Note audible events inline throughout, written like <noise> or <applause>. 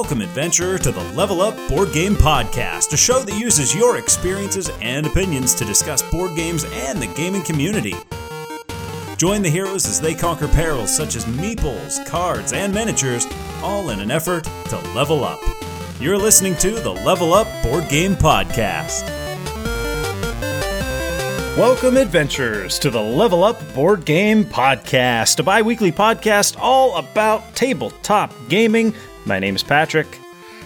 Welcome, adventurer, to the Level Up Board Game Podcast, a show that uses your experiences and opinions to discuss board games and the gaming community. Join the heroes as they conquer perils such as meeples, cards, and miniatures, all in an effort to level up. You're listening to the Level Up Board Game Podcast. Welcome, adventurers, to the Level Up Board Game Podcast, a bi weekly podcast all about tabletop gaming. My name is Patrick.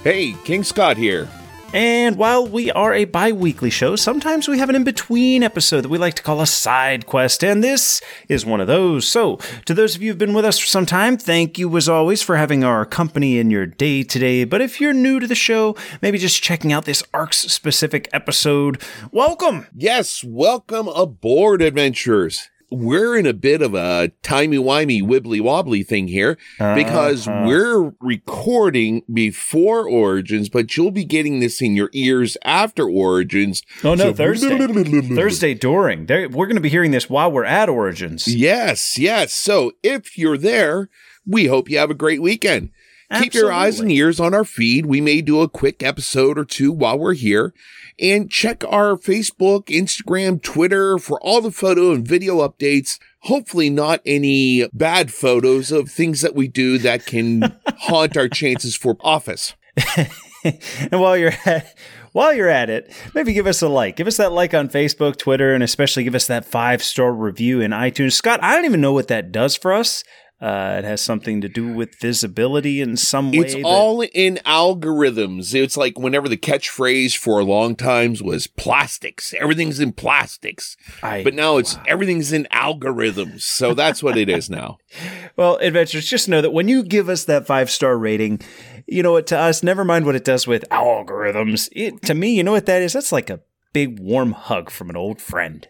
Hey, King Scott here. And while we are a bi weekly show, sometimes we have an in between episode that we like to call a side quest, and this is one of those. So, to those of you who've been with us for some time, thank you as always for having our company in your day today. But if you're new to the show, maybe just checking out this ARCS specific episode, welcome! Yes, welcome aboard, adventurers. We're in a bit of a timey-wimey, wibbly-wobbly thing here because Uh-huh. we're recording before Origins, but you'll be getting this in your ears after Origins. Oh no, So- Thursday. <laughs> Thursday during. There, we're going to be hearing this while we're at Origins. Yes, yes. So if you're there, we hope you have a great weekend. Keep your eyes and ears on our feed. We may do a quick episode or two while we're here. And check our Facebook, Instagram, Twitter for all the photo and video updates. Hopefully, not any bad photos of things that we do that can <laughs> haunt our chances for office. <laughs> and while you're at while you're at it, maybe give us a like. Give us that like on Facebook, Twitter, and especially give us that five star review in iTunes. Scott, I don't even know what that does for us. Uh, it has something to do with visibility in some way. It's that- all in algorithms. It's like whenever the catchphrase for a long times was plastics. Everything's in plastics. I- But now it's everything's in algorithms. So that's what it is now. <laughs> well, adventurers, just know that when you give us that five star rating, you know what? To us, never mind what it does with algorithms. It, to me, you know what that is? That's like a big warm hug from an old friend.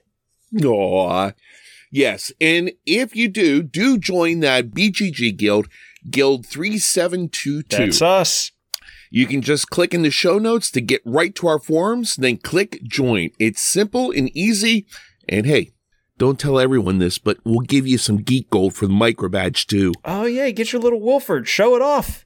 Aw. Yes. And if you do, do join that BGG guild, Guild 3722. That's us. You can just click in the show notes to get right to our forums, then click join. It's simple and easy. And hey, don't tell everyone this, but we'll give you some geek gold for the micro badge too. Oh yeah, get your little Wolford, show it off.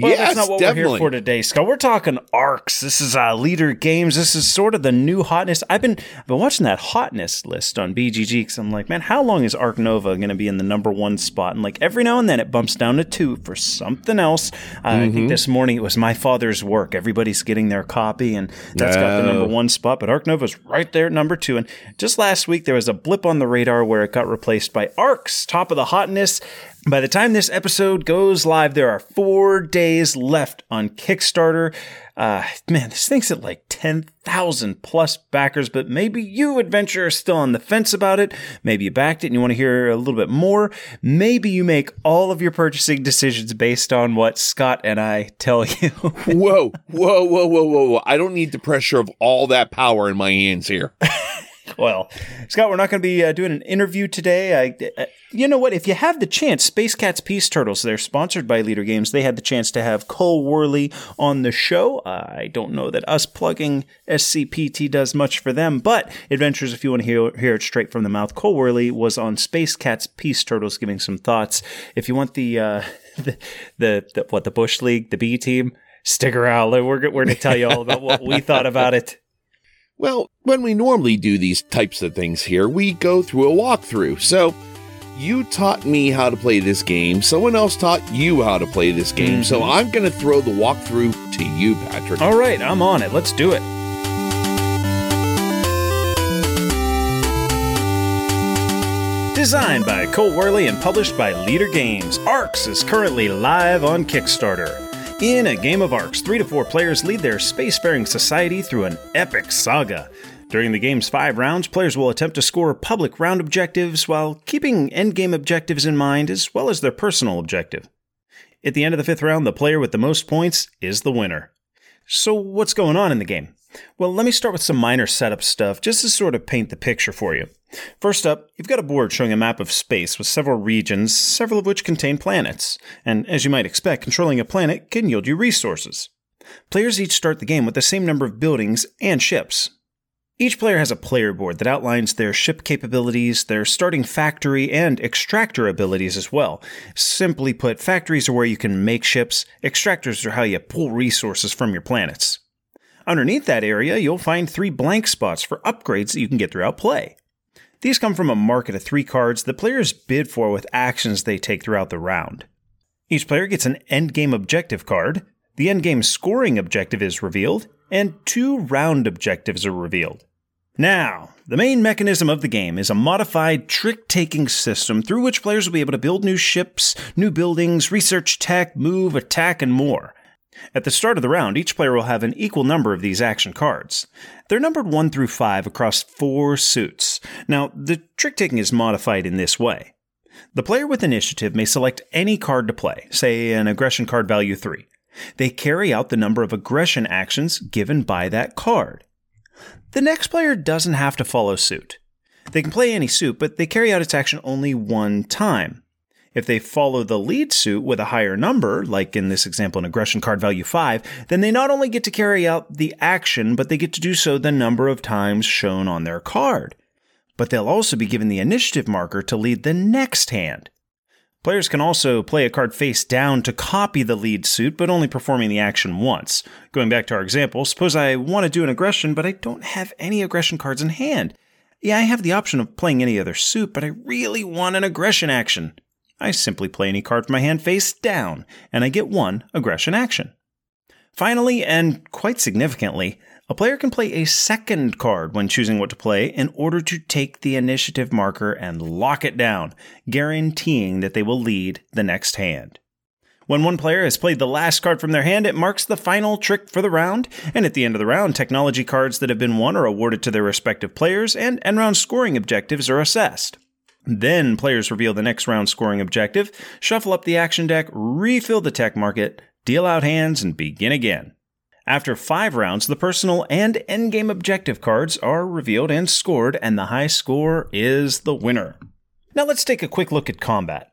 Well, yes, that's not what we're here for today, Scott. We're talking arcs. This is uh, Leder Games. This is sort of the new hotness. I've been I've been watching that hotness list on BGG because I'm like, man, how long is Ark Nova going to be in the number one spot? And like every now and then it bumps down to two for something else. Uh, I Mm-hmm. think this morning it was my father's work. Everybody's getting their copy, and that's got the number one spot. But Ark Nova's right there at number two. And just last week there was a blip on the radar where it got replaced by Arcs, top of the hotness. By the time this episode goes live, there are four days left on Kickstarter. Uh, man, this thing's at like 10,000 plus backers, but maybe you, adventurer, are still on the fence about it. Maybe you backed it and you want to hear a little bit more. Maybe you make all of your purchasing decisions based on what Scott and I tell you. whoa, <laughs> whoa, whoa, whoa, whoa, whoa. I don't need the pressure of all that power in my hands here. <laughs> <laughs> Well, Scott, we're not going to be uh, doing an interview today. I, uh, you know what? If you have the chance, Space Cats Peace Turtles, they're sponsored by Leder Games. They had the chance to have Cole Wehrle on the show. I don't know that us plugging SCPT does much for them, but adventures, if you want to hear, hear it straight from the mouth, Cole Wehrle was on Space Cats Peace Turtles giving some thoughts. If you want the, uh, <laughs> the, the, the what, the Bush League, the B team, stick around. We're, we're going to tell you all about what we thought about it. Well, when we normally do these types of things here, we go through a walkthrough. So, you taught me how to play this game. Someone else taught you how to play this game. So, mm-hmm. I'm going to throw the walkthrough to you, Patrick. All right, I'm on it. Let's do it. Designed by Cole Wehrle and published by Leder Games, Arcs is currently live on Kickstarter. In a game of Arcs, three to four players lead their spacefaring society through an epic saga. During the game's five rounds, players will attempt to score public round objectives while keeping endgame objectives in mind as well as their personal objective. At the end of the fifth round, the player with the most points is the winner. So, what's going on in the game? Well, let me start with some minor setup stuff just to sort of paint the picture for you. First up, you've got a board showing a map of space with several regions, several of which contain planets. And as you might expect, controlling a planet can yield you resources. Players each start the game with the same number of buildings and ships. Each player has a player board that outlines their ship capabilities, their starting factory, and extractor abilities as well. Simply put, factories are where you can make ships, extractors are how you pull resources from your planets. Underneath that area, you'll find three blank spots for upgrades that you can get throughout play. These come from a market of three cards that players bid for with actions they take throughout the round. Each player gets an endgame objective card, the endgame scoring objective is revealed, and two round objectives are revealed. Now, the main mechanism of the game is a modified trick taking system through which players will be able to build new ships, new buildings, research tech, move, attack, and more. At the start of the round, each player will have an equal number of these action cards. They're numbered 1 through 5 across four suits. Now, the trick taking is modified in this way. The player with initiative may select any card to play, say an aggression card value 3. They carry out the number of aggression actions given by that card. The next player doesn't have to follow suit. They can play any suit, but they carry out its action only one time. If they follow the lead suit with a higher number, like in this example, an aggression card value 5, then they not only get to carry out the action, but they get to do so the number of times shown on their card. But they'll also be given the initiative marker to lead the next hand. Players can also play a card face down to copy the lead suit, but only performing the action once. Going back to our example, suppose I want to do an aggression, but I don't have any aggression cards in hand. Yeah, I have the option of playing any other suit, but I really want an aggression action. I simply play any card from my hand face down, and I get one aggression action. Finally, and quite significantly, a player can play a second card when choosing what to play in order to take the initiative marker and lock it down, guaranteeing that they will lead the next hand. When one player has played the last card from their hand, it marks the final trick for the round, and at the end of the round, technology cards that have been won are awarded to their respective players, and end round scoring objectives are assessed. Then players reveal the next round scoring objective, shuffle up the action deck, refill the tech market, deal out hands, and begin again. After five rounds, the personal and endgame objective cards are revealed and scored, and the high score is the winner. Now let's take a quick look at combat.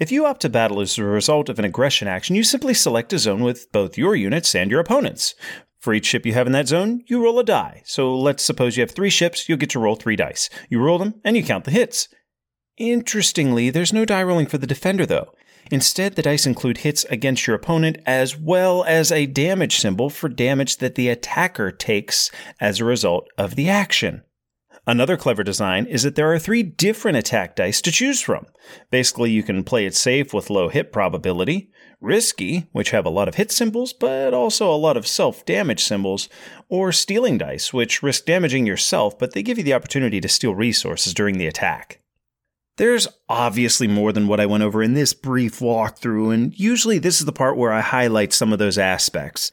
If you opt to battle as a result of an aggression action, you simply select a zone with both your units and your opponents. For each ship you have in that zone, you roll a die. So let's suppose you have three ships, you'll get to roll three dice. You roll them, and you count the hits. Interestingly, there's no die rolling for the defender, though. Instead, the dice include hits against your opponent as well as a damage symbol for damage that the attacker takes as a result of the action. Another clever design is that there are three different attack dice to choose from. Basically, you can play it safe with low hit probability, risky, which have a lot of hit symbols but also a lot of self damage symbols, or stealing dice, which risk damaging yourself but they give you the opportunity to steal resources during the attack. There's obviously more than what I went over in this brief walkthrough, and usually this is the part where I highlight some of those aspects.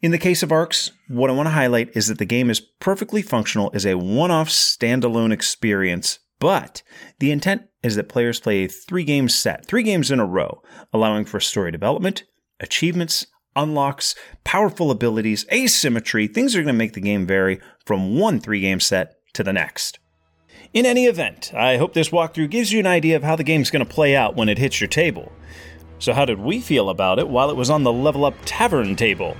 In the case of ARCs, what I want to highlight is that the game is perfectly functional as a one off standalone experience, but the intent is that players play a three game set, three games in a row, allowing for story development, achievements, unlocks, powerful abilities, asymmetry, things are going to make the game vary from one three game set to the next. In any event, I hope this walkthrough gives you an idea of how the game's going to play out when it hits your table. So, how did we feel about it while it was on the Level Up Tavern table?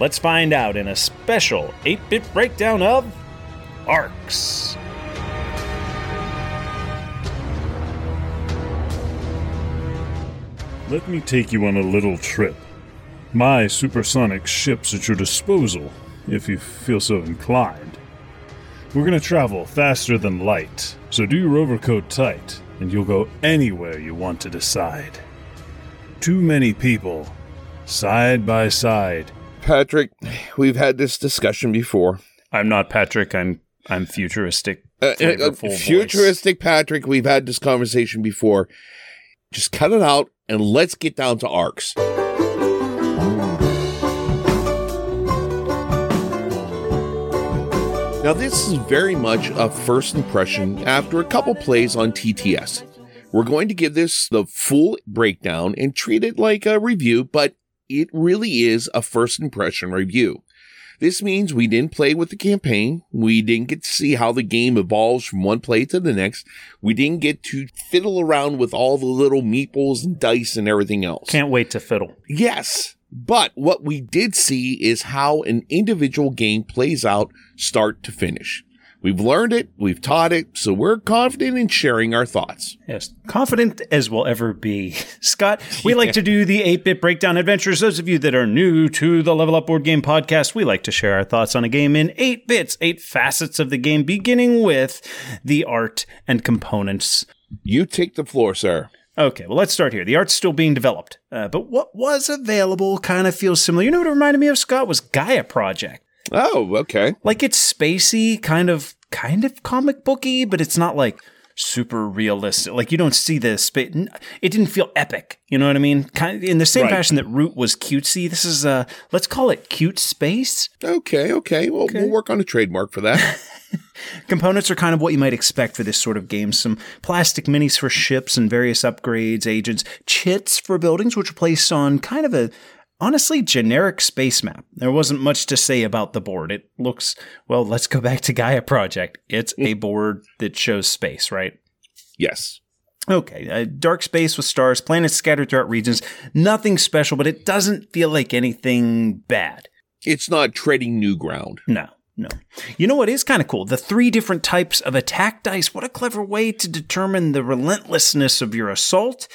Let's find out in a special 8 bit breakdown of Arcs. Let me take you on a little trip. My supersonic ship's at your disposal, if you feel so inclined. We're gonna travel faster than light, so do your overcoat tight, and you'll go anywhere you want to decide. Too many people, side by side. Patrick, we've had this discussion before. I'm not Patrick, I'm I'm futuristic. Uh, uh, futuristic voice. Patrick, we've had this conversation before. Just cut it out and let's get down to Arcs. Now, this is very much a first impression after a couple plays on TTS. We're going to give this the full breakdown and treat it like a review, but it really is a first impression review. This means we didn't play with the campaign. We didn't get to see how the game evolves from one play to the next. We didn't get to fiddle around with all the little meeples and dice and everything else. Can't wait to fiddle. Yes. But what we did see is how an individual game plays out start to finish. We've learned it, we've taught it, so we're confident in sharing our thoughts. Yes, confident as we'll ever be. <laughs> Scott, we like <laughs> to do the 8 bit breakdown adventures. Those of you that are new to the Level Up Board Game podcast, we like to share our thoughts on a game in 8 bits, 8 facets of the game, beginning with the art and components. You take the floor, sir. Okay, well, let's start here. The art's still being developed, uh, but what was available kind of feels similar. You know what it reminded me of, Scott? Was Gaia Project. Oh, okay. Like it's spacey, kind of, kind of comic booky, but it's not like super realistic. Like you don't see the space. It didn't feel epic. You know what I mean? Kind of in the same Right. fashion that Root was cutesy. This is uh, let's call it cute space. Okay, okay. Well, Okay. we'll work on a trademark for that. <laughs> Components are kind of what you might expect for this sort of game. Some plastic minis for ships and various upgrades, agents, chits for buildings, which are placed on kind of a honestly generic space map. There wasn't much to say about the board. It looks, well, let's go back to Gaia Project. It's a board that shows space, right? yes. Okay, uh, dark space with stars, planets scattered throughout regions. Nothing special, but it doesn't feel like anything bad. It's not treading new ground. No, no. You know what is kind of cool? The three different types of attack dice. What a clever way to determine the relentlessness of your assault.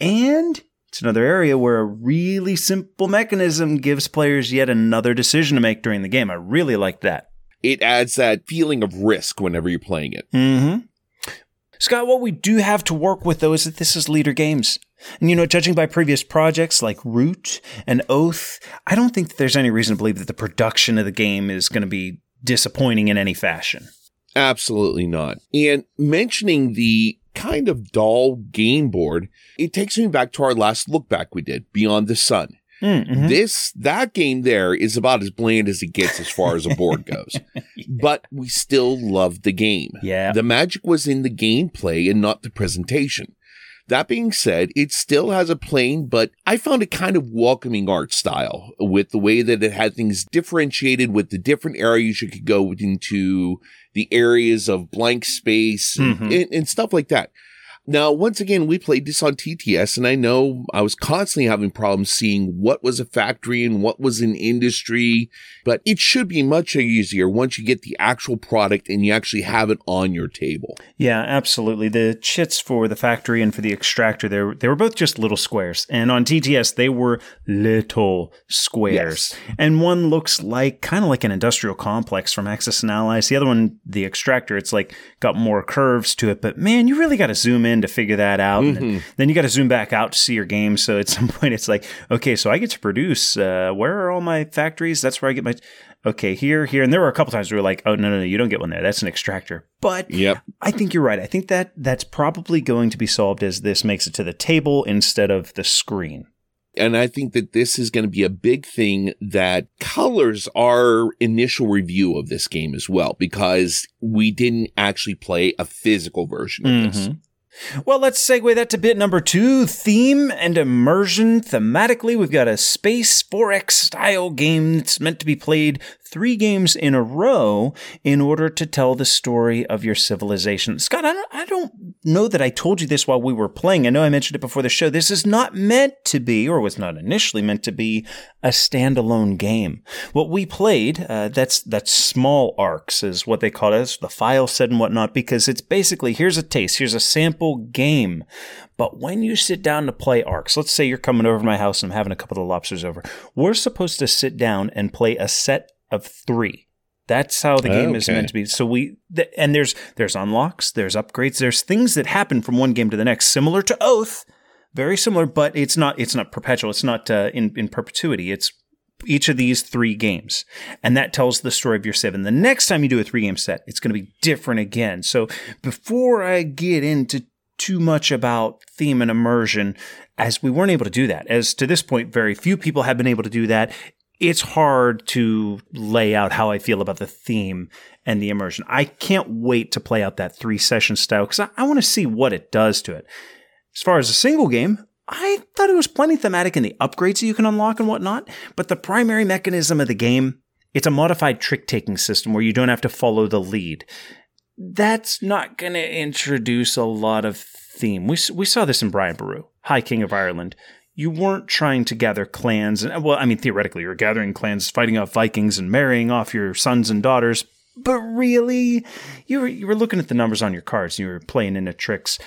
And it's another area where a really simple mechanism gives players yet another decision to make during the game. I really like that. It adds that feeling of risk whenever you're playing it. Mm-hmm. Scott, what we do have to work with though is that this is Leder Games. And you know, judging by previous projects like Root and Oath, I don't think that there's any reason to believe that the production of the game is going to be disappointing in any fashion. Absolutely not. And mentioning the kind of dull game board, it takes me back to our last look back we did, Beyond the Sun. Mm-hmm. This that game there is about as bland as it gets as far as a board <laughs> goes. But we still love the game. Yeah. The magic was in the gameplay and not the presentation. That being said, it still has a plain, but I found it kind of welcoming art style with the way that it had things differentiated with the different areas you could go into the areas of blank space Mhm. and, and stuff like that. Now, once again, we played this on TTS, and I know I was constantly having problems seeing what was a factory and what was an industry, but it should be much easier once you get the actual product and you actually have it on your table. Yeah, absolutely. The chits for the factory and for the extractor, they were, they were both just little squares. And on TTS, they were little squares. And one looks like kind of like an industrial complex from Axis and Allies. The other one, the extractor, it's like got more curves to it. But man, you really got to zoom in to figure that out. And then, then you got to zoom back out to see your game. So at <laughs> some point, it's like, okay, so I get to produce. Uh, where are all my factories? That's where I get my. Okay, here, here. And there were a couple times where we were like, oh, no, no, no, you don't get one there. That's an extractor. But Yep. I think you're right. I think that that's probably going to be solved as this makes it to the table instead of the screen. And I think that this is going to be a big thing that colors our initial review of this game as well, because we didn't actually play a physical version of this. Well, let's segue that to bit number two theme and immersion. Thematically, we've got a Space 4X style game that's meant to be played three games in a row in order to tell the story of your civilization. Scott, I don't, I don't know that I told you this while we were playing. I know I mentioned it before the show. This is not meant to be, or was not initially meant to be, a standalone game. What we played, uh, that's that's small arcs, is what they call it. The file set and whatnot, because it's basically here's a taste, here's a sample game. But when you sit down to play arcs, let's say you're coming over to my house and I'm having a couple of lobsters over, we're supposed to sit down and play a set of three. That's how the game is meant to be. So we th- and there's there's unlocks, there's upgrades, there's things that happen from one game to the next, similar to Oath, very similar, but it's not it's not perpetual. It's not uh, in in perpetuity. It's each of these three games, and that tells the story of your seven. The next time you do a three game set, it's going to be different again. So before I get into too much about theme and immersion, as we weren't able to do that, as to this point, very few people have been able to do that. It's hard to lay out how I feel about the theme and the immersion. I can't wait to play out that three session style because I, I want to see what it does to it. As far as a single game, I thought it was plenty thematic in the upgrades that you can unlock and whatnot, but the primary mechanism of the game, it's a modified trick taking system where you don't have to follow the lead. That's not going to introduce a lot of theme. We, we saw this in Brian Boru, High King of Ireland. You weren't trying to gather clans, and well, I mean, theoretically, you're gathering clans, fighting off Vikings, and marrying off your sons and daughters, but really, you were you were looking at the numbers on your cards. And you were playing into tricks.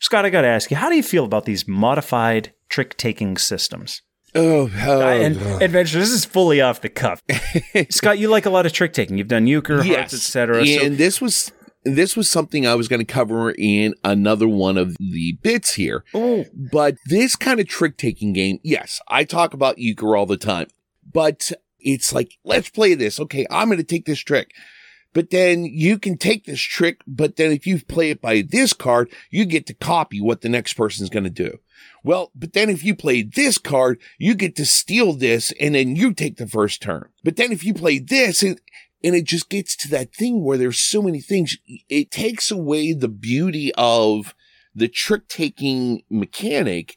Scott, I got to ask you, how do you feel about these modified trick taking systems? Oh, oh and adventure. This is fully off the cuff. <laughs> Scott, you like a lot of trick taking. You've done euchre, yes. hearts, etc. And this was this was something I was going to cover in another one of the bits here. Oh. But this kind of trick taking game, yes, I talk about euchre all the time, but it's like, let's play this. Okay, I'm going to take this trick. But then you can take this trick, but then if you play it by this card, you get to copy what the next person's going to do. Well, but then if you play this card, you get to steal this and then you take the first turn. But then if you play this and, and it just gets to that thing where there's so many things, it takes away the beauty of the trick taking mechanic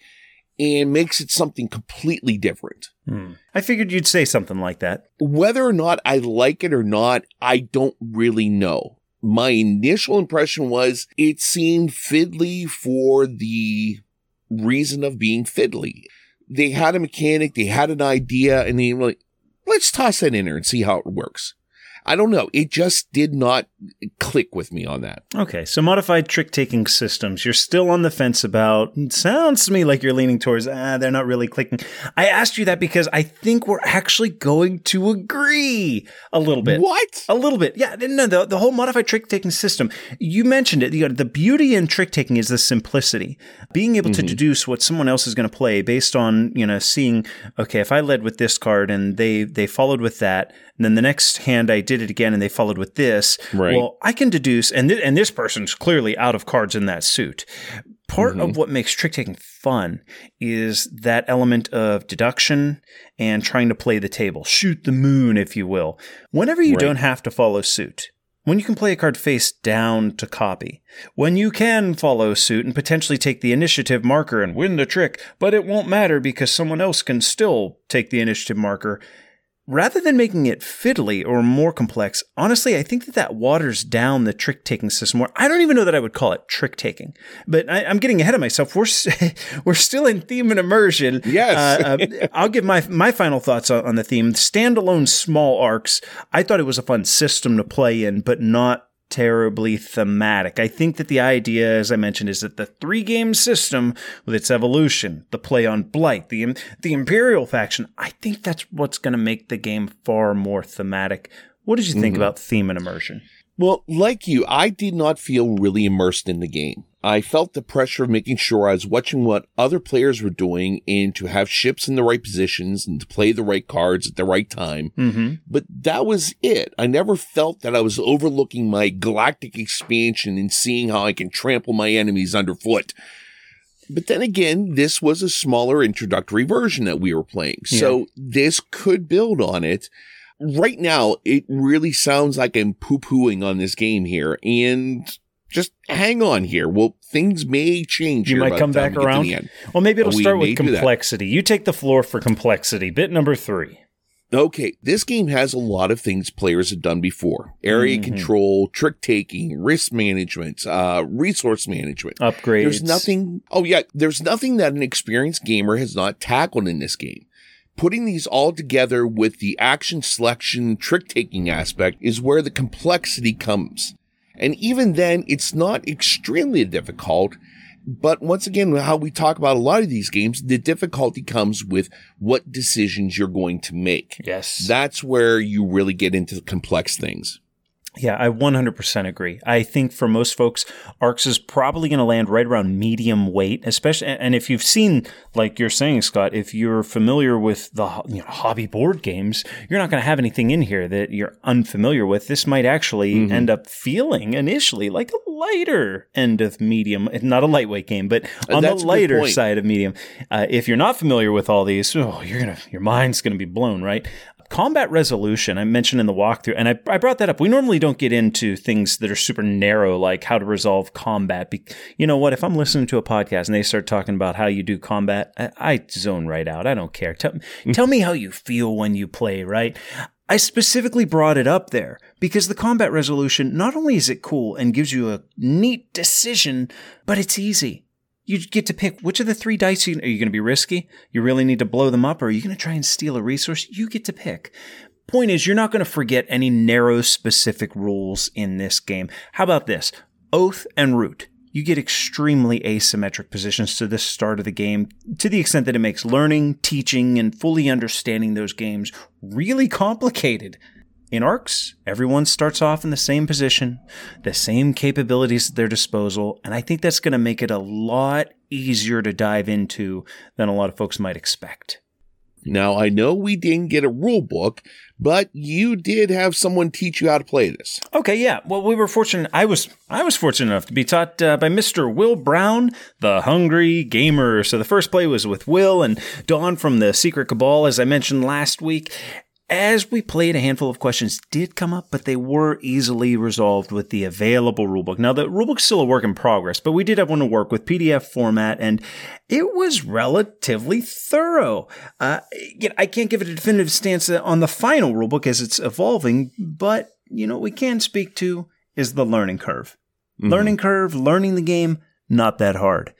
and makes it something completely different. Hmm. I figured you'd say something like that. Whether or not I like it or not, I don't really know. My initial impression was it seemed fiddly for the reason of being fiddly. They had a mechanic, they had an idea, and they were like, let's toss that in there and see how it works. I don't know. It just did not click with me on that. Okay, so modified trick taking systems. You're still on the fence about. sounds to me like you're leaning towards. Ah, they're not really clicking. I asked you that because I think we're actually going to agree a little bit. What? A little bit. Yeah. No, the, the whole modified trick taking system. You mentioned it. You know, the beauty in trick taking is the simplicity. Being able mm-hmm. to deduce what someone else is going to play based on you know seeing. Okay, if I led with this card and they they followed with that, and then the next hand I did it again and they followed with this. Right. Well, I can deduce, and th- and this person's clearly out of cards in that suit. Part mm-hmm. of what makes trick taking fun is that element of deduction and trying to play the table, shoot the moon, if you will. Whenever you right. don't have to follow suit, when you can play a card face down to copy, when you can follow suit and potentially take the initiative marker and win the trick, but it won't matter because someone else can still take the initiative marker, rather than making it fiddly or more complex, honestly, I think that that waters down the trick taking system. More, I don't even know that I would call it trick taking, but I, am getting ahead of myself. We're <laughs> we're still in theme and immersion. Yes, uh, uh, I'll give my my final thoughts on, on the theme. Standalone small arcs. I thought it was a fun system to play in, but not terribly thematic. I think that the idea, as I mentioned, is that the three game system with its evolution, the play on Blight, the, the Imperial faction, I think that's what's going to make the game far more thematic. What did you think mm-hmm. about theme and immersion? Well, like you, I did not feel really immersed in the game. I felt the pressure of making sure I was watching what other players were doing and to have ships in the right positions and to play the right cards at the right time. Mm-hmm. But that was it. I never felt that I was overlooking my galactic expansion and seeing how I can trample my enemies underfoot. But then again, this was a smaller introductory version that we were playing. Yeah. So this could build on it. Right now, it really sounds like I'm poo pooing on this game here. And just hang on here. Well, things may change. You might come back around. Well, maybe it'll start with complexity. You take the floor for complexity. Bit number three. Okay, this game has a lot of things players have done before area mm-hmm. control, trick taking, risk management, uh, resource management, upgrades. There's nothing, oh, yeah, there's nothing that an experienced gamer has not tackled in this game. Putting these all together with the action selection, trick taking aspect is where the complexity comes. And even then, it's not extremely difficult. But once again, how we talk about a lot of these games, the difficulty comes with what decisions you're going to make. Yes. That's where you really get into complex things. Yeah, I 100% agree. I think for most folks, Arcs is probably going to land right around medium weight, especially. And if you've seen, like you're saying, Scott, if you're familiar with the you know, hobby board games, you're not going to have anything in here that you're unfamiliar with. This might actually mm-hmm. end up feeling initially like a lighter end of medium, not a lightweight game, but on the lighter side of medium. Uh, if you're not familiar with all these, oh, you're gonna, your mind's gonna be blown, right? Combat resolution I mentioned in the walkthrough, and I, I brought that up. We normally don't get into things that are super narrow, like how to resolve combat. Be- you know what? If I'm listening to a podcast and they start talking about how you do combat, I, I zone right out. I don't care. Tell, mm. tell me how you feel when you play, right? I specifically brought it up there because the combat resolution, not only is it cool and gives you a neat decision, but it's easy you get to pick which of the three dice you, are you, going to be risky? You really need to blow them up, or are you going to try and steal a resource? You get to pick. point is, you're not going to forget any narrow specific rules in this game. How about this? Oath and root. You get extremely asymmetric positions to the start of the game to the extent that it makes learning, teaching, and fully understanding those games really complicated. In ARCs, everyone starts off in the same position, the same capabilities at their disposal, and I think that's going to make it a lot easier to dive into than a lot of folks might expect. Now, I know we didn't get a rule book, but you did have someone teach you how to play this. Okay, yeah. Well, we were fortunate. I was I was fortunate enough to be taught uh, by Mr. Will Brown, the Hungry Gamer. So the first play was with Will and Dawn from the Secret Cabal, as I mentioned last week, as we played, a handful of questions did come up, but they were easily resolved with the available rulebook. Now, the rulebook's still a work in progress, but we did have one to work with PDF format, and it was relatively thorough. Uh, I can't give it a definitive stance on the final rulebook as it's evolving, but you know, what we can speak to is the learning curve. Mm-hmm. Learning curve, learning the game, not that hard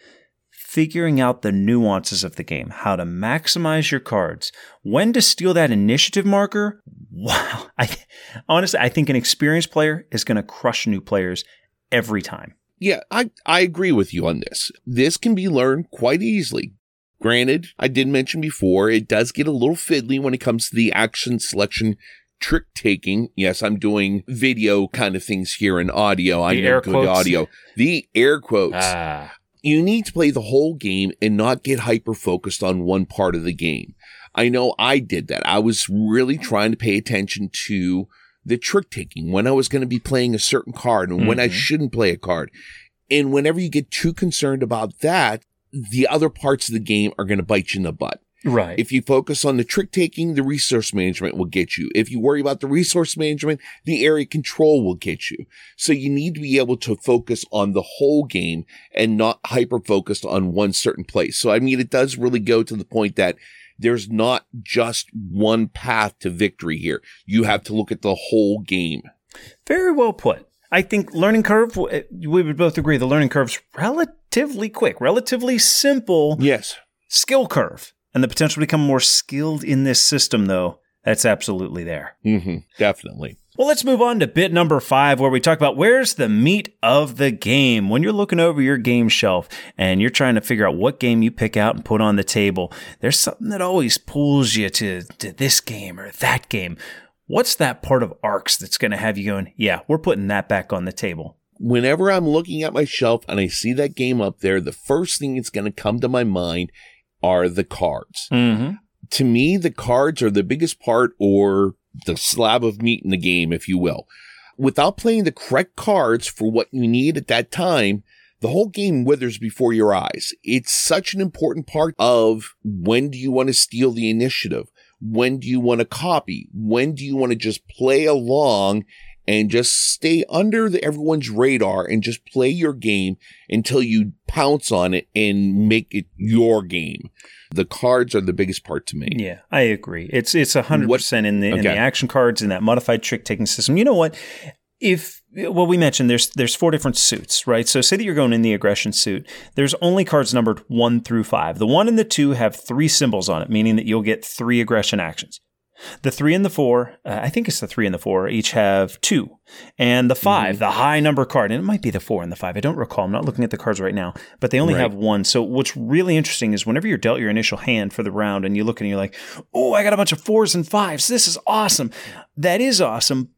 figuring out the nuances of the game, how to maximize your cards, when to steal that initiative marker. <laughs> Wow. I honestly, I think an experienced player is going to crush new players every time. Yeah, I, I agree with you on this. This can be learned quite easily. Granted, I did mention before, it does get a little fiddly when it comes to the action selection trick taking. Yes, I'm doing video kind of things here in audio. I know good audio. The air quotes. Ah you need to play the whole game and not get hyper focused on one part of the game. I know I did that. I was really trying to pay attention to the trick taking when I was going to be playing a certain card and mm-hmm. when I mm-hmm. shouldn't play a card. And whenever you get too concerned about that, the other parts of the game are going to bite you in the butt. Right. If you focus on the trick taking, the resource management will get you. If you worry about the resource management, the area control will get you. So you need to be able to focus on the whole game and not hyper focused on one certain place. So I mean, it does really go to the point that there's not just one path to victory here. You have to look at the whole game. Very well put. I think learning curve, eh, we would both agree the learning curve's relatively quick, relatively simple. Yes. Skill curve and the potential to become more skilled in this system, though, that's absolutely there. Mm-hmm, definitely. Well, let's move on to bit number five, where we talk about where's the meat of the game. When you're looking over your game shelf and you're trying to figure out what game you pick out and put on the table, there's something that always pulls you to, to this game or that game. What's that part of ARCS that's going to have you going, yeah, we're putting that back on the table? Whenever I'm looking at my shelf and I see that game up there, the first thing that's going to come to my mind are the cards. Mm-hmm. To me, the cards are the biggest part or the slab of meat in the game, if you will. Without playing the correct cards for what you need at that time, the whole game withers before your eyes. It's such an important part of when do you want to steal the initiative? When do you want to copy? When do you want to just play along and just stay under the, everyone's radar and just play your game until you pounce on it and make it your game. The cards are the biggest part to me. Yeah, I agree. It's it's hundred percent in the okay. in the action cards in that modified trick taking system. You know what? If well, we mentioned there's there's four different suits, right? So say that you're going in the aggression suit. There's only cards numbered one through five. The one and the two have three symbols on it, meaning that you'll get three aggression actions. The three and the four, uh, I think it's the three and the four, each have two. And the 5 mm-hmm. the high number card, and it might be the four and the five. I don't recall. I'm not looking at the cards right now, but they only right. have one. So what's really interesting is whenever you're dealt your initial hand for the round and you look and you're like, oh, I got a bunch of fours and fives. This is awesome. That is awesome,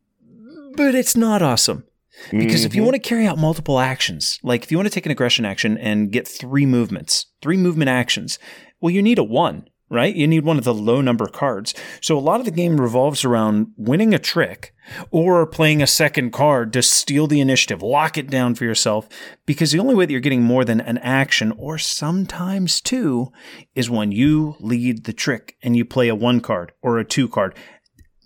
but it's not awesome. Because mm-hmm. if you mm-hmm. want to carry out multiple actions, like if you want to take an aggression action and get three movements, three movement actions, well, you need a one right? You need one of the low number cards. So a lot of the game revolves around winning a trick or playing a second card to steal the initiative, lock it down for yourself, because the only way that you're getting more than an action or sometimes two is when you lead the trick and you play a one card or a two card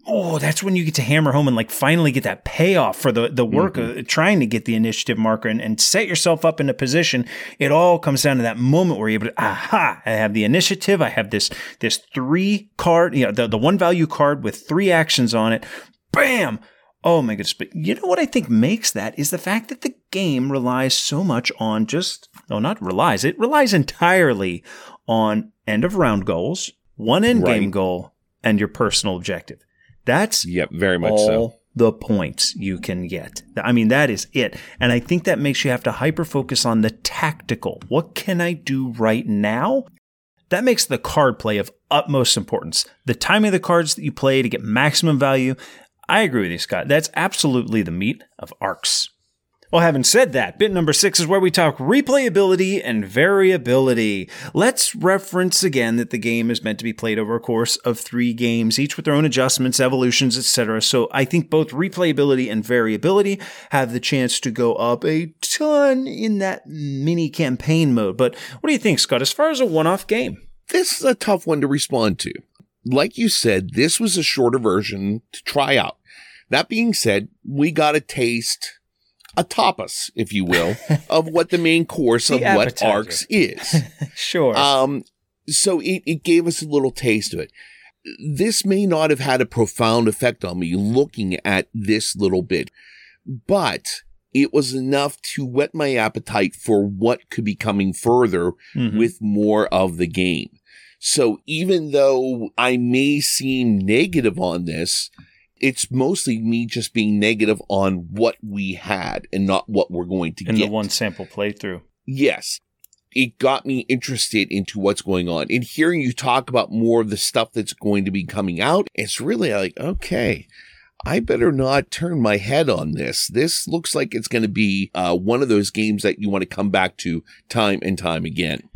oh, that's when you get to hammer home and like finally get that payoff for the, the work mm-hmm. of trying to get the initiative marker and, and set yourself up in a position. It all comes down to that moment where you're able to, aha, I have the initiative. I have this, this three card, you know, the, the one value card with three actions on it. Bam. Oh my goodness. But you know what I think makes that is the fact that the game relies so much on just, no, not relies, it relies entirely on end of round goals, one end game goal, and your personal objective. That's yep, very much all so. the points you can get. I mean, that is it. And I think that makes you have to hyper focus on the tactical. What can I do right now? That makes the card play of utmost importance. The timing of the cards that you play to get maximum value. I agree with you, Scott. That's absolutely the meat of Arcs. Well, having said that, bit number six is where we talk replayability and variability. Let's reference again that the game is meant to be played over a course of three games, each with their own adjustments, evolutions, etc. So I think both replayability and variability have the chance to go up a ton in that mini campaign mode. But what do you think, Scott, as far as a one off game? This is a tough one to respond to. Like you said, this was a shorter version to try out. That being said, we got a taste a tapas, if you will, <laughs> of what the main course of what Arcs is. <laughs> sure. Um, so it, it gave us a little taste of it. This may not have had a profound effect on me looking at this little bit, but it was enough to whet my appetite for what could be coming further mm-hmm. with more of the game. So even though I may seem negative on this, it's mostly me just being negative on what we had and not what we're going to in get. In the one sample playthrough. Yes. It got me interested into what's going on. And hearing you talk about more of the stuff that's going to be coming out, it's really like, okay, I better not turn my head on this. This looks like it's going to be uh, one of those games that you want to come back to time and time again.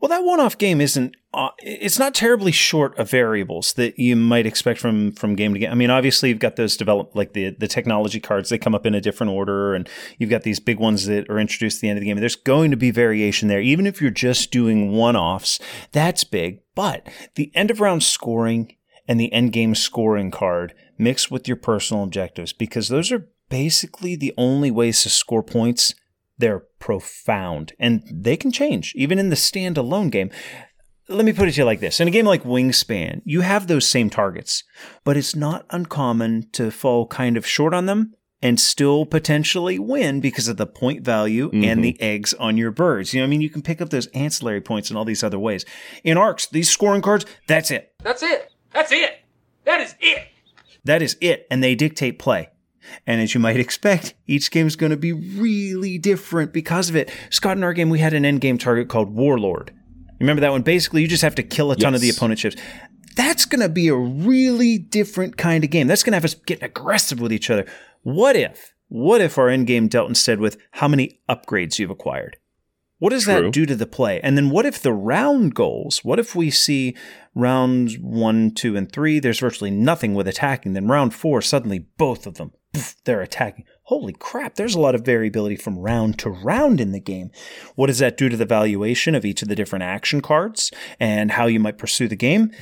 Well, that one-off game isn't. Uh, it's not terribly short of variables that you might expect from from game to game. I mean, obviously you've got those develop like the the technology cards. They come up in a different order, and you've got these big ones that are introduced at the end of the game. There's going to be variation there, even if you're just doing one-offs. That's big, but the end of round scoring and the end game scoring card mixed with your personal objectives, because those are basically the only ways to score points they're profound and they can change even in the standalone game. Let me put it to you like this. In a game like Wingspan, you have those same targets, but it's not uncommon to fall kind of short on them and still potentially win because of the point value mm-hmm. and the eggs on your birds. You know, I mean, you can pick up those ancillary points in all these other ways. In ARCs, these scoring cards, that's it. That's it. That's it. That is it. That is it. And they dictate play. And as you might <laughs> expect, each game is going to be really different because of it. Scott, in our game, we had an end game target called Warlord. Remember that one? Basically, you just have to kill a ton yes. of the opponent ships. That's going to be a really different kind of game. That's going to have us getting aggressive with each other. What if? What if our end game dealt instead with how many upgrades you've acquired? What does True. that do to the play? And then what if the round goals? What if we see rounds one, two, and three, there's virtually nothing with attacking. Then round four, suddenly both of them, poof, they're attacking. Holy crap, there's a lot of variability from round to round in the game. What does that do to the valuation of each of the different action cards and how you might pursue the game?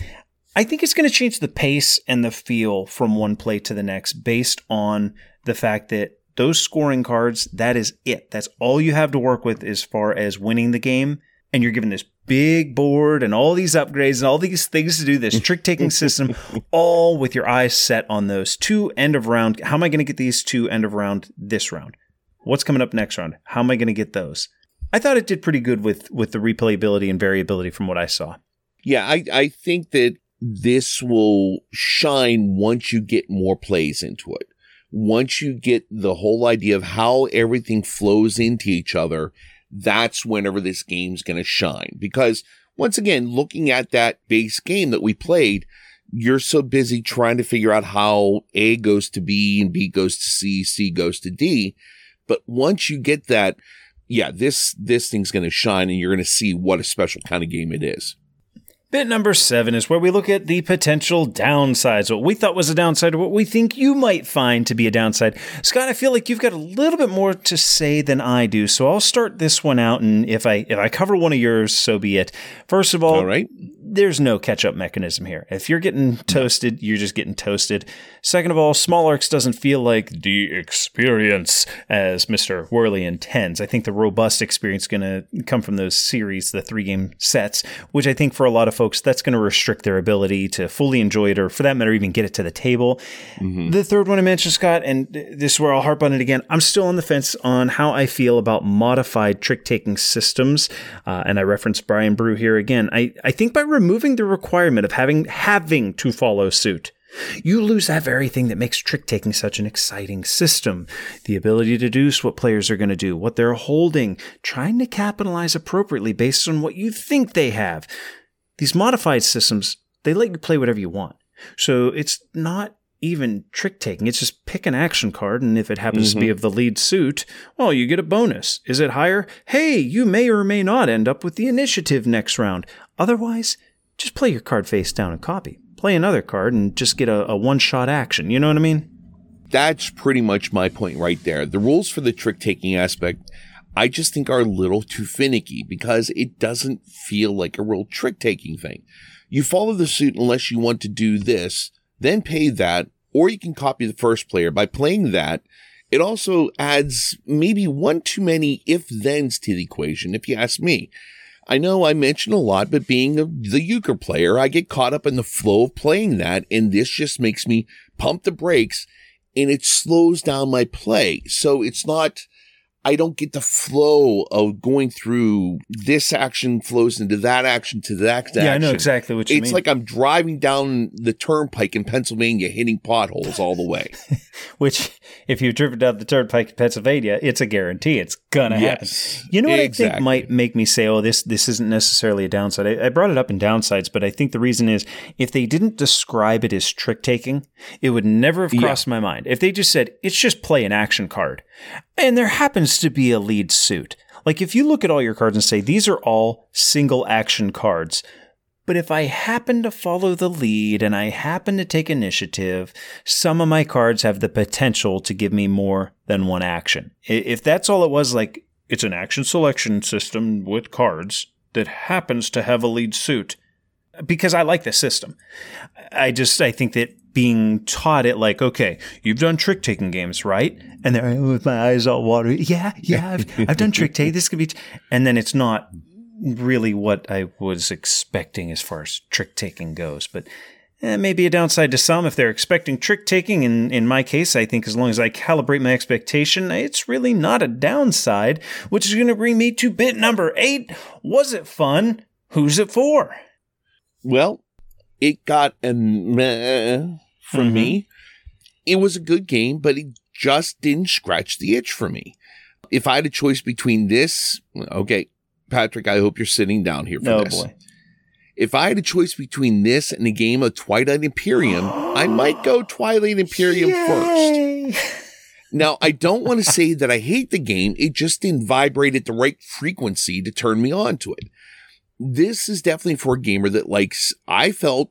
I think it's going to change the pace and the feel from one play to the next based on the fact that those scoring cards, that is it. That's all you have to work with as far as winning the game. And you're given this big board and all these upgrades and all these things to do this <laughs> trick taking system, all with your eyes set on those two end of round. How am I going to get these two end of round this round? What's coming up next round? How am I going to get those? I thought it did pretty good with with the replayability and variability from what I saw. Yeah, I, I think that this will shine once you get more plays into it once you get the whole idea of how everything flows into each other, that's whenever this game's going to shine. Because once again, looking at that base game that we played, you're so busy trying to figure out how A goes to B and B goes to C, C goes to D. But once you get that, yeah, this, this thing's going to shine and you're going to see what a special kind of game it is. Bit number seven is where we look at the potential downsides, what we thought was a downside, or what we think you might find to be a downside. Scott, I feel like you've got a little bit more to say than I do, so I'll start this one out, and if I if I cover one of yours, so be it. First of all, all right there's no catch up mechanism here. If you're getting toasted, you're just getting toasted. Second of all, Small arcs doesn't feel like the experience as Mr. Wehrle intends. I think the robust experience is going to come from those series, the three game sets, which I think for a lot of folks, that's going to restrict their ability to fully enjoy it or for that matter, even get it to the table. Mm-hmm. The third one I mentioned, Scott, and this is where I'll harp on it again. I'm still on the fence on how I feel about modified trick taking systems. Uh, and I reference Brian Boru here again. I, I think by removing the requirement of having having to follow suit You lose that very thing that makes trick taking such an exciting system. The ability to deduce what players are going to do, what they're holding, trying to capitalize appropriately based on what you think they have. These modified systems, they let you play whatever you want. So it's not even trick taking. It's just pick an action card, and if it happens mm-hmm. to be of the lead suit, well, you get a bonus. Is it higher? Hey, you may or may not end up with the initiative next round. Otherwise, just play your card face down and copy. Play another card and just get a, a one shot action. You know what I mean? That's pretty much my point right there. The rules for the trick taking aspect, I just think are a little too finicky because it doesn't feel like a real trick taking thing. You follow the suit unless you want to do this then pay that, or you can copy the first player by playing that. It also adds maybe one too many if thens to the equation, if you ask me. I know I mention a lot, but being a, the euchre player, I get caught up in the flow of playing that, and this just makes me pump the brakes and it slows down my play. So it's not I don't get the flow of going through this action flows into that action to that action. Yeah, I know exactly what you it's mean. It's like I'm driving down the turnpike in Pennsylvania, hitting potholes all the way. <laughs> Which, if you've driven down the turnpike in Pennsylvania, it's a guarantee. It's gonna yes, happen. You know what exactly. I think might make me say, "Oh, this this isn't necessarily a downside." I, I brought it up in downsides, but I think the reason is if they didn't describe it as trick taking, it would never have crossed yeah. my mind. If they just said it's just play an action card, and there happens to be a lead suit. Like if you look at all your cards and say these are all single action cards, but if I happen to follow the lead and I happen to take initiative, some of my cards have the potential to give me more than one action. If that's all it was, like it's an action selection system with cards that happens to have a lead suit, because I like the system. I just I think that being taught it like, okay, you've done trick taking games, right? And they're with my eyes all watery. Yeah, yeah, I've, I've done trick taking. This could be, t-. and then it's not really what I was expecting as far as trick taking goes. But eh, maybe a downside to some if they're expecting trick taking. And in my case, I think as long as I calibrate my expectation, it's really not a downside, which is going to bring me to bit number eight. Was it fun? Who's it for? Well, it got a for mm-hmm. me. It was a good game, but it just didn't scratch the itch for me. If I had a choice between this, okay, Patrick, I hope you're sitting down here for oh, this. Boy. If I had a choice between this and a game of Twilight Imperium, I might go Twilight Imperium <gasps> Yay. first. <laughs> Now, I don't want to say that I hate the game. It just didn't vibrate at the right frequency to turn me on to it. This is definitely for a gamer that likes, I felt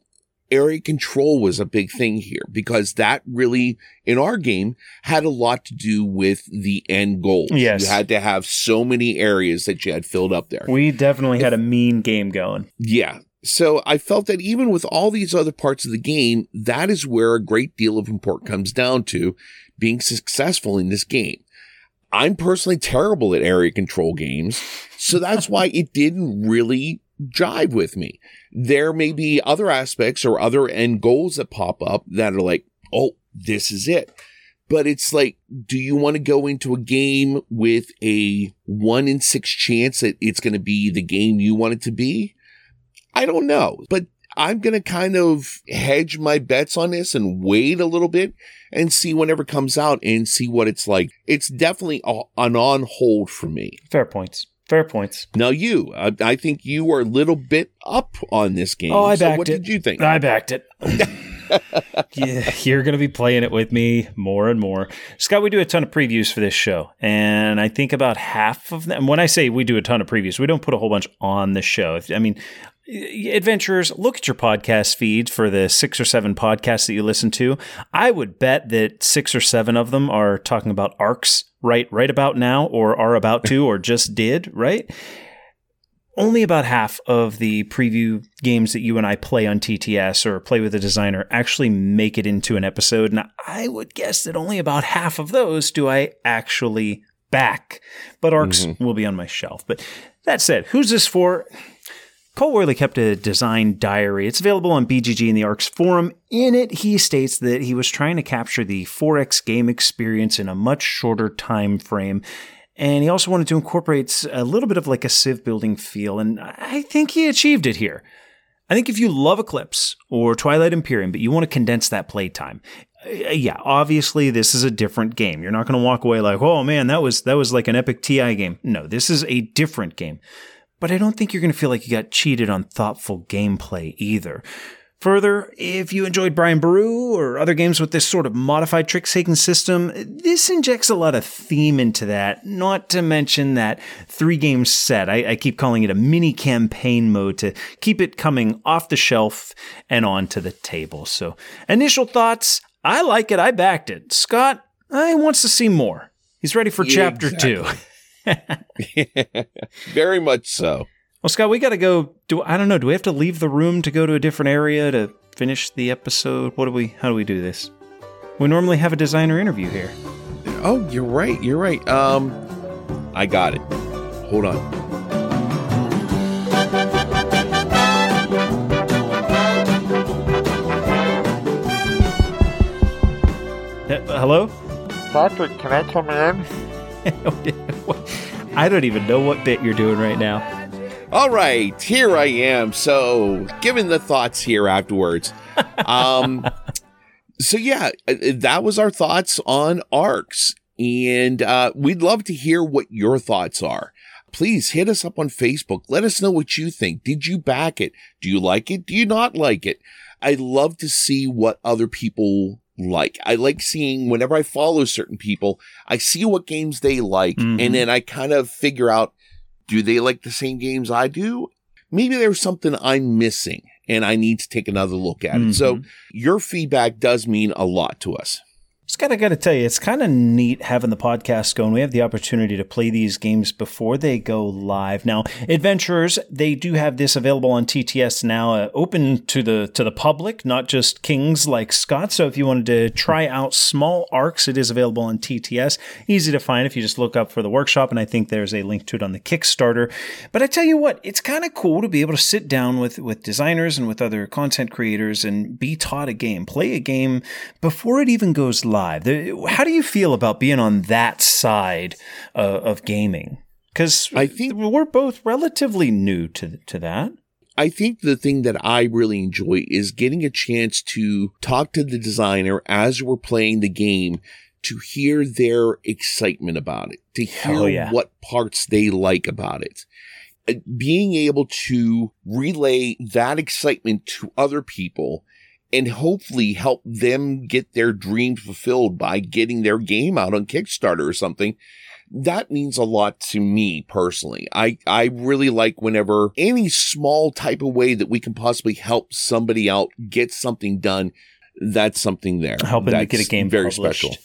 area control was a big thing here because that really, in our game, had a lot to do with the end goal. Yes. You had to have so many areas that you had filled up there. We definitely if, had a mean game going. Yeah. So I felt that even with all these other parts of the game, that is where a great deal of import comes down to being successful in this game. I'm personally terrible at area control games. So that's why it didn't really jive with me. There may be other aspects or other end goals that pop up that are like, oh, this is it. But it's like, do you want to go into a game with a one in six chance that it's going to be the game you want it to be? I don't know, but I'm going to kind of hedge my bets on this and wait a little bit and see whenever comes out and see what it's like. It's definitely an on hold for me. Fair points. Fair points. Now you, I, I, think you were a little bit up on this game. Oh, I backed so what it. did you think? I backed it. <laughs> yeah, you're going to be playing it with me more and more. Scott, we do a ton of previews for this show, and I think about half of them. When I say we do a ton of previews, we don't put a whole bunch on the show. I mean, adventurers, look at your podcast feeds for the six or seven podcasts that you listen to. I would bet that six or seven of them are talking about arcs right right about now or are about to or just did, right? Only about half of the preview games that you and I play on TTS or play with a designer actually make it into an episode. And I would guess that only about half of those do I actually back. But arcs mm-hmm. will be on my shelf. But that said, who's this for? Cole Wehrle kept a design diary. It's available on BGG and the ARCS forum. In it, he states that he was trying to capture the 4X game experience in a much shorter time frame. And he also wanted to incorporate a little bit of like a Civ building feel, and I think he achieved it here. I think if you love Eclipse or Twilight Imperium, but you want to condense that playtime, uh, yeah, obviously this is a different game. You're not going to walk away like, "Oh man, that was that was like an epic TI game." No, this is a different game. But I don't think you're going to feel like you got cheated on thoughtful gameplay either. Further, if you enjoyed Brian Boru or other games with this sort of modified trick taking system, this injects a lot of theme into that, not to mention that three game set. I, I, keep calling it a mini campaign mode to keep it coming off the shelf and onto the table. So, initial thoughts I like it, I backed it. Scott, I wants to see more. He's ready for chapter exactly. two. <laughs> <laughs> Very much so. Well, Scott, we got to go. Do I don't know. Do we have to leave the room to go to a different area to finish the episode? What do we? How do we do this? We normally have a designer interview here. Oh, you're right. You're right. Um, I got it. Hold on. Uh, hello? Patrick, can I come in? <laughs> <laughs> I don't even know what bit you're doing right now. All right, here I am. So, given the thoughts here afterwards. Um, <laughs> so yeah, uh, that was our thoughts on arcs, and uh, we'd love to hear what your thoughts are. Please hit us up on Facebook. Let us know what you think. Did you back it? Do you like it? Do you not like it? I'd love to see what other people like. I like seeing whenever I follow certain people, I see what games they like, mm-hmm. and then I kind of figure out do they like the same games I do? Maybe there's something I'm missing and I need to take another look at mm-hmm. it. So mm-hmm. your feedback does mean a lot to us. Scott, I got to tell you, it's kind of neat having the podcast going. We have the opportunity to play these games before they go live. Now, adventurers, they do have this available on TTS now, uh, open to the to the public, not just kings like Scott. So, if you wanted to try out small arcs, it is available on TTS. Easy to find if you just look up for the workshop, and I think there's a link to it on the Kickstarter. But I tell you what, it's kind of cool to be able to sit down with with designers and with other content creators and be taught a game, play a game before it even goes live live. How do you feel about being on that side uh, of gaming? Because I think we're both relatively new to to that. I think the thing that I really enjoy is getting a chance to talk to the designer as we're playing the game to hear their excitement about it, to hear yeah. what parts they like about it. Uh, being able to relay that excitement to other people and hopefully help them get their dreams fulfilled by getting their game out on Kickstarter or something. That means a lot to me personally. I, I really like whenever any small type of way that we can possibly help somebody out get something done. That's something there. Helping that's to get a game very published. special.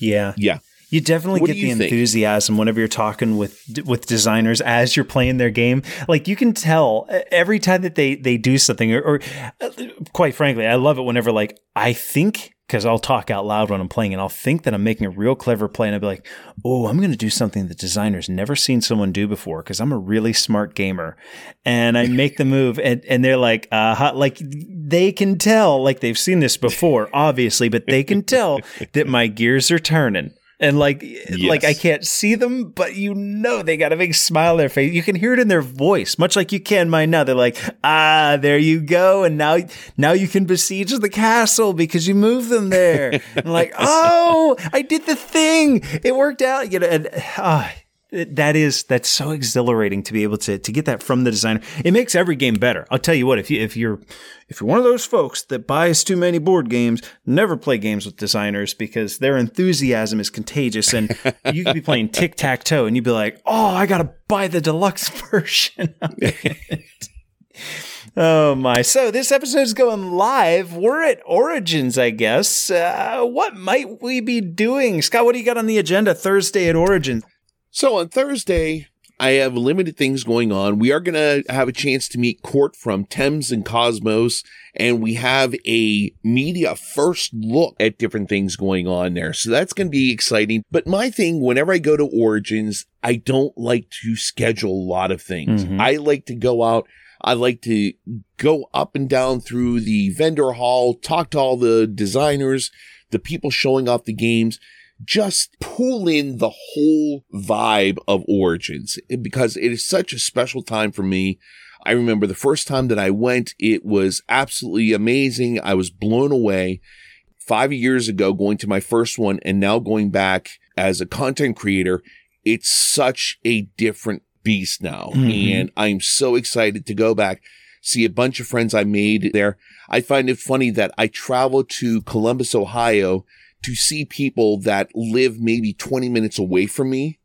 Yeah. Yeah. You definitely what get the enthusiasm think? whenever you're talking with with designers as you're playing their game. Like you can tell every time that they they do something, or, or uh, quite frankly, I love it whenever like I think because I'll talk out loud when I'm playing and I'll think that I'm making a real clever play and I'll be like, oh, I'm going to do something that designers never seen someone do before because I'm a really smart gamer. And I make the move and, and they're like, uh, like they can tell, like they've seen this before, obviously, but they can tell that my gears are turning and like yes. like I can't see them, but you know they got a big smile on their face. You can hear it in their voice, much like you can mine now. They're like, ah, there you go, and now now you can besiege the castle because you moved them there. <laughs> and like, oh, I did the thing. It worked out. You know, and ah, that is that's so exhilarating to be able to to get that from the designer. It makes every game better. I'll tell you what, if you if you're if you're one of those folks that buys too many board games, never play games with designers because their enthusiasm is contagious and <laughs> you could be playing tic-tac-toe and you'd be like, "Oh, I got to buy the deluxe <laughs> version." <laughs> Oh my. So this episode is going live. We're at Origins, I guess. Uh, what might we be doing? Scott, what do you got on the agenda Thursday at Origins? So on Thursday, I have limited things going on. We are going to have a chance to meet Court from Thames and Kosmos, and we have a media first look at different things going on there. So that's going to be exciting. But my thing, whenever I go to Origins, I don't like to schedule a lot of things. Mm-hmm. I like to go out. I like to go up and down through the vendor hall, talk to all the designers, the people showing off the games just pull in the whole vibe of Origins because it is such a special time for me. I remember the first time that I went, it was absolutely amazing. I was blown away. Five years ago, going to my first one and now going back as a content creator, it's such a different beast now. Mhm. And I'm so excited to go back, see a bunch of friends I made there. I find it funny that I travel to Columbus, Ohio to see people that live maybe 20 minutes away from me.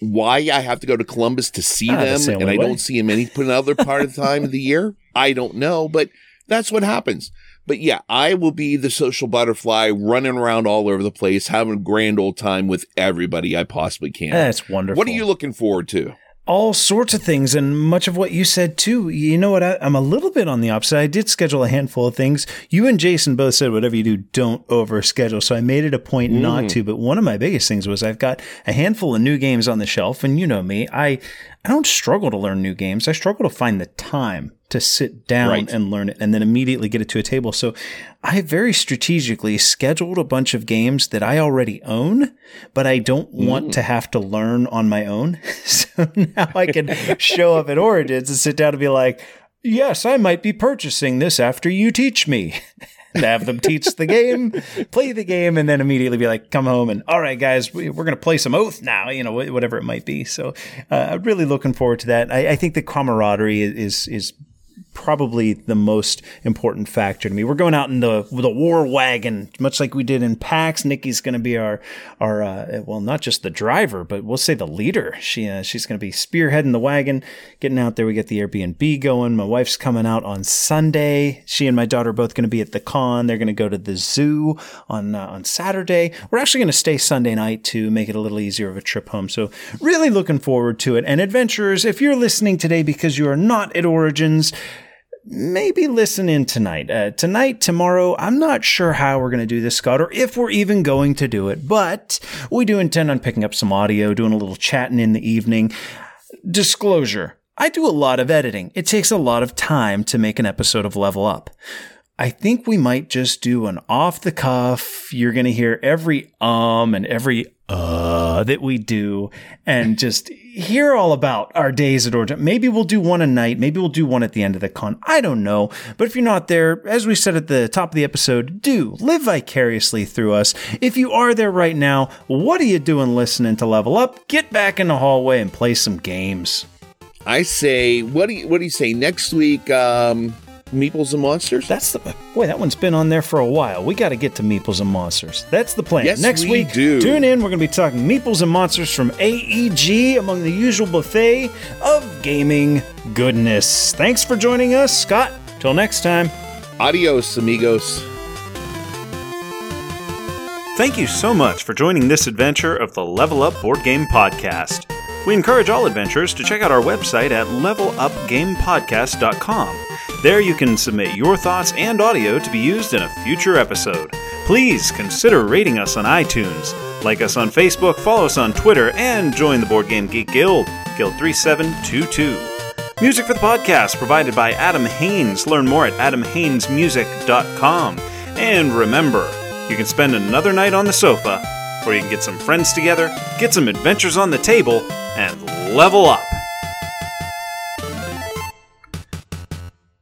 Why I have to go to Columbus to see Ah, that's the them and only I don't see them any other part of the time of the year, I don't know, but that's what happens. But yeah, I will be the social butterfly running around all over the place, having a grand old time with everybody I possibly can. That's wonderful. what are you looking forward to? All sorts of things and much of what you said too. You know what? I, i'm a little bit on the opposite. I did schedule a handful of things. You and jason both said whatever you do don't overschedule. So i made it a point not mm. to but one of my biggest things was i've got a handful of new games on the shelf and you know me i i don't struggle to learn new games. I struggle to find the time to sit down Right. and learn it and then immediately get it to a table. So i very strategically scheduled a bunch of games that i already own but i don't want mm. to have to learn on my own. <laughs> So now i can show up at origins and sit down and be like yes i might be purchasing this after you teach me and <laughs> have them teach the game, play the game, and then immediately be like, come home and all right, guys, we, we're going to play some Oath now, you know, whatever it might be. So, uh, I'm really looking forward to that. I, I think the camaraderie is is probably the most important factor to me. We're going out in the the war wagon, much like we did in PAX. Nikki's going to be our our uh, well, not just the driver, but we'll say the leader. She uh, she's going to be spearheading the wagon, getting out there. We get the Airbnb going. My wife's coming out on Sunday. She and my daughter are both going to be at the con. They're going to go to the zoo on uh, on Saturday. We're actually going to stay Sunday night to make it a little easier of a trip home. So really looking forward to it. And adventurers, if you're listening today because you are not at Origins maybe listen in tonight. Uh, tonight, tomorrow, I'm not sure how we're going to do this, Scott, or if we're even going to do it, but we do intend on picking up some audio, doing a little chatting in the evening. Disclosure I do a lot of editing. It takes a lot of time to make an episode of Level Up. I think we might just do an off the cuff. You're going to hear every um and every uh that we do and just hear all about our days at Origin. Maybe we'll do one a night. Maybe we'll do one at the end of the con. I don't know. But if you're not there, as we said at the top of the episode, do live vicariously through us. If you are there right now, what are you doing listening to Level Up? Get back in the hallway and play some games. I say, what do you what do you say next week? Um, Meeples and Monsters. That's the boy. That one's been on there for a while. We got to get to Meeples and Monsters. That's the plan. Yes, Next we week, do. tune in. We're going to be talking Meeples and Monsters from AEG among the usual buffet of gaming goodness. Thanks for joining us, Scott. Till next time. Adios, amigos. Thank you so much for joining this adventure of the Level Up Board Game Podcast. We encourage all adventurers to check out our website at levelupgamepodcast.com. There you can submit your thoughts and audio to be used in a future episode. Please consider rating us on iTunes, like us on Facebook, follow us on Twitter, and join the Board Game Geek Guild, Guild 3722. Music for the podcast provided by Adam Haynes. Learn more at adamhaynesmusic.com. And remember, you can spend another night on the sofa, or you can get some friends together, get some adventures on the table, and level up.